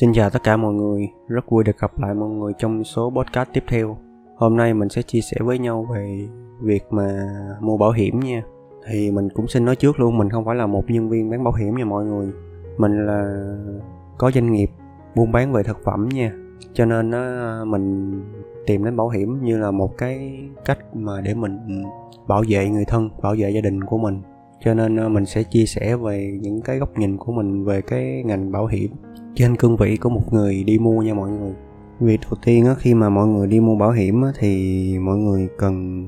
Xin chào tất cả mọi người, rất vui được gặp lại mọi người trong số podcast tiếp theo. Hôm nay mình sẽ chia sẻ với nhau về việc mà mua bảo hiểm nha. Thì mình cũng xin nói trước luôn, mình không phải là một nhân viên bán bảo hiểm nha mọi người. Mình là có doanh nghiệp buôn bán về thực phẩm nha. Cho nên á, mình tìm đến bảo hiểm như là một cái cách mà để mình bảo vệ người thân, bảo vệ gia đình của mình. Cho nên mình sẽ chia sẻ về những cái góc nhìn của mình về cái ngành bảo hiểm trên cương vị của một người đi mua nha mọi người. Việc đầu tiên á, khi mà mọi người đi mua bảo hiểm á, thì mọi người cần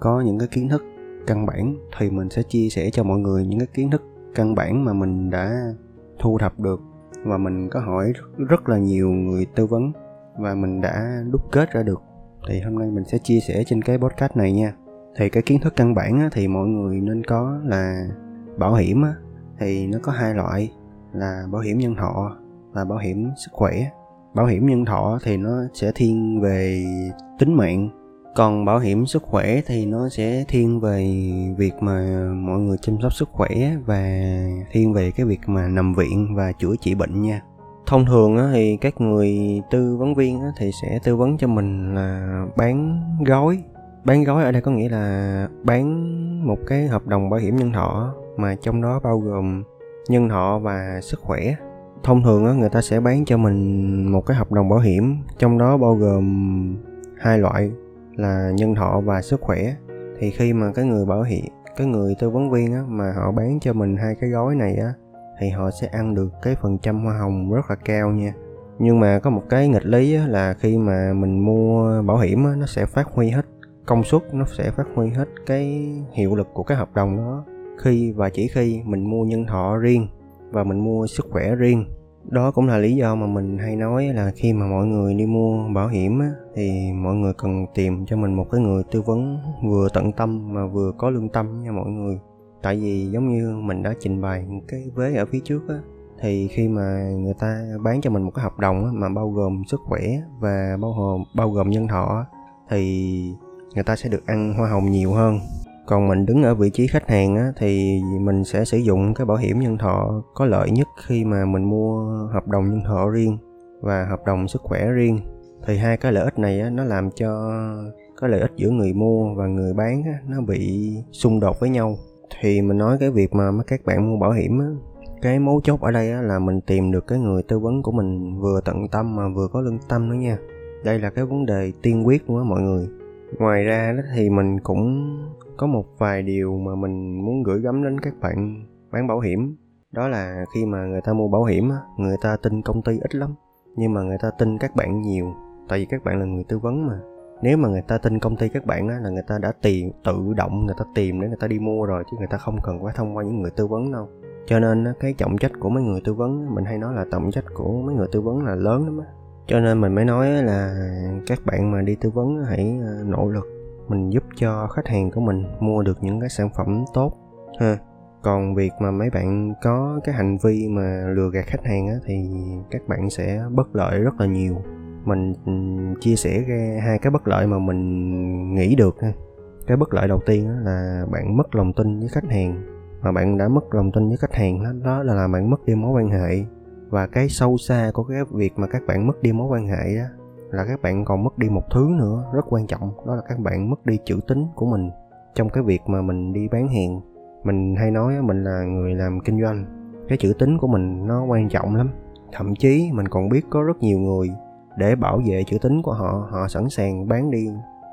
có những cái kiến thức căn bản. Thì mình sẽ chia sẻ cho mọi người những cái kiến thức căn bản mà mình đã thu thập được và mình có hỏi rất là nhiều người tư vấn và mình đã đúc kết ra được. Thì hôm nay mình sẽ chia sẻ trên cái podcast này nha. Thì cái kiến thức căn bản á, thì mọi người nên có là bảo hiểm á, thì nó có hai loại là bảo hiểm nhân thọ và bảo hiểm sức khỏe. Bảo hiểm nhân thọ thì nó sẽ thiên về tính mạng, còn bảo hiểm sức khỏe thì nó sẽ thiên về việc mà mọi người chăm sóc sức khỏe và thiên về cái việc mà nằm viện và chữa trị bệnh nha. Thông thường thì các người tư vấn viên thì sẽ tư vấn cho mình là bán gói. Bán gói ở đây có nghĩa là bán một cái hợp đồng bảo hiểm nhân thọ mà trong đó bao gồm nhân thọ và sức khỏe thông thường á người ta sẽ bán cho mình một cái hợp đồng bảo hiểm trong đó bao gồm hai loại là nhân thọ và sức khỏe. Thì khi mà cái người bảo hiểm cái người tư vấn viên á mà họ bán cho mình hai cái gói này á thì họ sẽ ăn được cái phần trăm hoa hồng rất là cao nha. Nhưng mà có một cái nghịch lý á, là khi mà mình mua bảo hiểm á, nó sẽ phát huy hết công suất nó sẽ phát huy hết cái hiệu lực của cái hợp đồng đó. Khi và chỉ khi mình mua nhân thọ riêng và mình mua sức khỏe riêng. Đó cũng là lý do mà mình hay nói là khi mà mọi người đi mua bảo hiểm á, thì mọi người cần tìm cho mình một cái người tư vấn vừa tận tâm mà vừa có lương tâm nha mọi người. Tại vì giống như mình đã trình bày cái vế ở phía trước á thì khi mà người ta bán cho mình một cái hợp đồng á, mà bao gồm sức khỏe và bao gồm bao gồm nhân thọ thì người ta sẽ được ăn hoa hồng nhiều hơn còn mình đứng ở vị trí khách hàng á, thì mình sẽ sử dụng cái bảo hiểm nhân thọ có lợi nhất khi mà mình mua hợp đồng nhân thọ riêng và hợp đồng sức khỏe riêng. Thì hai cái lợi ích này á, nó làm cho cái lợi ích giữa người mua và người bán á, nó bị xung đột với nhau. Thì mình nói cái việc mà các bạn mua bảo hiểm á, cái mấu chốt ở đây á, là mình tìm được cái người tư vấn của mình vừa tận tâm mà vừa có lương tâm nữa nha. Đây là cái vấn đề tiên quyết của mọi người. Ngoài ra đó thì mình cũng có một vài điều mà mình muốn gửi gắm đến các bạn bán bảo hiểm. Đó là khi mà người ta mua bảo hiểm người ta tin công ty ít lắm nhưng mà người ta tin các bạn nhiều tại vì các bạn là người tư vấn mà. Nếu mà người ta tin công ty các bạn á, là người ta đã tìm tự động người ta tìm để người ta đi mua rồi chứ người ta không cần phải thông qua những người tư vấn đâu. Cho nên cái trọng trách của mấy người tư vấn mình hay nói là trọng trách của mấy người tư vấn là lớn lắm á. Cho nên mình mới nói là các bạn mà đi tư vấn hãy ờ, nỗ lực mình giúp cho khách hàng của mình mua được những cái sản phẩm tốt ha. Còn việc mà mấy bạn có cái hành vi mà lừa gạt khách hàng á, thì các bạn sẽ bất lợi rất là nhiều. Mình ừ, chia sẻ ra hai cái bất lợi mà mình nghĩ được ha. Cái bất lợi đầu tiên là bạn mất lòng tin với khách hàng. Mà bạn đã mất lòng tin với khách hàng đó, đó là bạn mất đi mối quan hệ. Và cái sâu xa của cái việc mà các bạn mất đi mối quan hệ đó là các bạn còn mất đi một thứ nữa, rất quan trọng. Đó là các bạn mất đi chữ tính của mình. Trong cái việc mà mình đi bán hàng, mình hay nói mình là người làm kinh doanh, cái chữ tính của mình nó quan trọng lắm. Thậm chí mình còn biết có rất nhiều người để bảo vệ chữ tính của họ họ sẵn sàng bán đi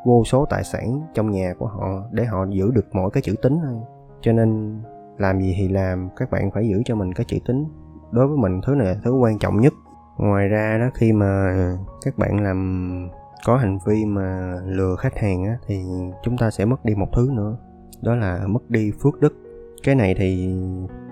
vô số tài sản trong nhà của họ để họ giữ được mỗi cái chữ tính thôi. Cho nên làm gì thì làm, các bạn phải giữ cho mình cái chữ tính. Đối với mình, thứ này là thứ quan trọng nhất ngoài ra đó, khi mà các bạn làm, có hành vi mà lừa khách hàng á, thì chúng ta sẽ mất đi một thứ nữa, đó là mất đi phước đức. Cái này thì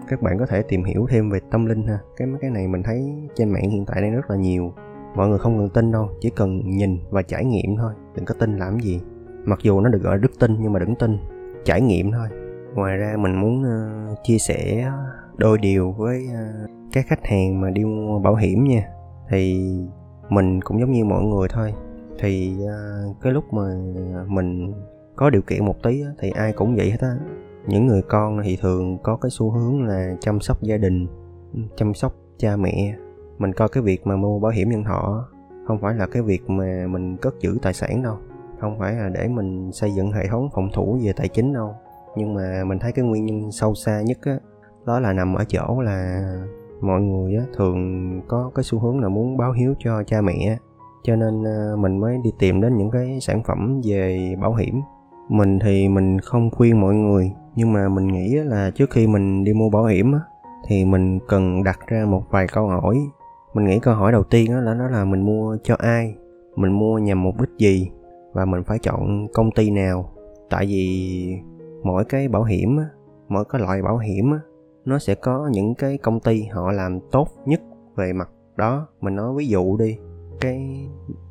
các bạn có thể tìm hiểu thêm về tâm linh ha. Cái cái này mình thấy trên mạng hiện tại đang rất là nhiều. Mọi người không cần tin đâu, chỉ cần nhìn và trải nghiệm thôi, đừng có tin làm gì. Mặc dù nó được gọi là đức tin, nhưng mà đừng tin, trải nghiệm thôi ngoài ra mình muốn uh, chia sẻ đôi điều với uh, các khách hàng mà đi mua bảo hiểm nha. Thì mình cũng giống như mọi người thôi. Thì uh, cái lúc mà mình có điều kiện một tí thì ai cũng vậy hết á. Những người con thì thường có cái xu hướng là chăm sóc gia đình chăm sóc cha mẹ. Mình coi cái việc mà mua bảo hiểm nhân thọ không phải là cái việc mà mình cất giữ tài sản đâu. Không phải là để mình xây dựng hệ thống phòng thủ về tài chính đâu nhưng mà mình thấy cái nguyên nhân sâu xa nhất á, đó là nằm ở chỗ là mọi người á, thường có cái xu hướng là muốn báo hiếu cho cha mẹ. Cho nên ờ, mình mới đi tìm đến những cái sản phẩm về bảo hiểm. Mình thì mình không khuyên mọi người, nhưng mà mình nghĩ là trước khi mình đi mua bảo hiểm á, thì mình cần đặt ra một vài câu hỏi. Mình nghĩ câu hỏi đầu tiên đó là đó là mình mua cho ai, mình mua nhằm mục đích gì, và mình phải chọn công ty nào. Tại vì mỗi cái bảo hiểm mỗi cái loại bảo hiểm nó sẽ có những cái công ty họ làm tốt nhất về mặt đó. Mình nói ví dụ đi, cái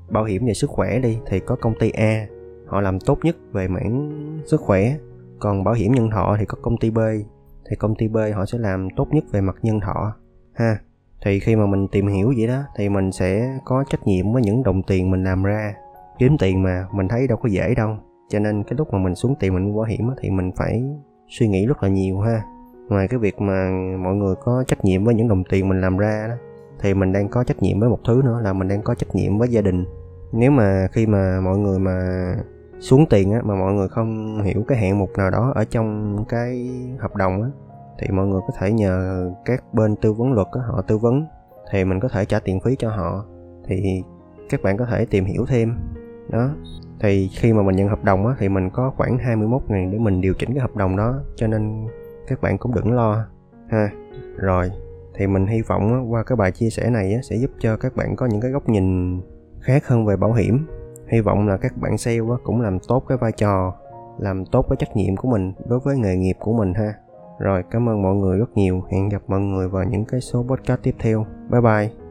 bảo hiểm về sức khỏe đi, thì có công ty A, họ làm tốt nhất về mảng sức khỏe. Còn bảo hiểm nhân thọ thì có công ty B, thì công ty B họ sẽ làm tốt nhất về mặt nhân thọ, ha. Thì khi mà mình tìm hiểu vậy đó, thì mình sẽ có trách nhiệm với những đồng tiền mình làm ra. Kiếm tiền mà, mình thấy đâu có dễ đâu cho nên cái lúc mà mình xuống tiền mình mua bảo hiểm thì mình phải suy nghĩ rất là nhiều ha. Ngoài cái việc mà mọi người có trách nhiệm với những đồng tiền mình làm ra đó, thì mình đang có trách nhiệm với một thứ nữa là mình đang có trách nhiệm với gia đình. Nếu mà khi mà mọi người mà xuống tiền á, mà mọi người không hiểu cái hạng mục nào đó ở trong cái hợp đồng á, thì mọi người có thể nhờ các bên tư vấn luật á, họ tư vấn, thì mình có thể trả tiền phí cho họ. Thì các bạn có thể tìm hiểu thêm. Đó thì khi mà mình nhận hợp đồng á, thì mình có khoảng 21 ngày để mình điều chỉnh cái hợp đồng đó, cho nên các bạn cũng đừng lo ha. Rồi, thì mình hy vọng qua cái bài chia sẻ này sẽ giúp cho các bạn có những cái góc nhìn khác hơn về bảo hiểm. Hy vọng là các bạn sale cũng làm tốt cái vai trò, làm tốt cái trách nhiệm của mình đối với nghề nghiệp của mình ha. Rồi, cảm ơn mọi người rất nhiều. Hẹn gặp mọi người vào những cái số podcast tiếp theo. Bye bye.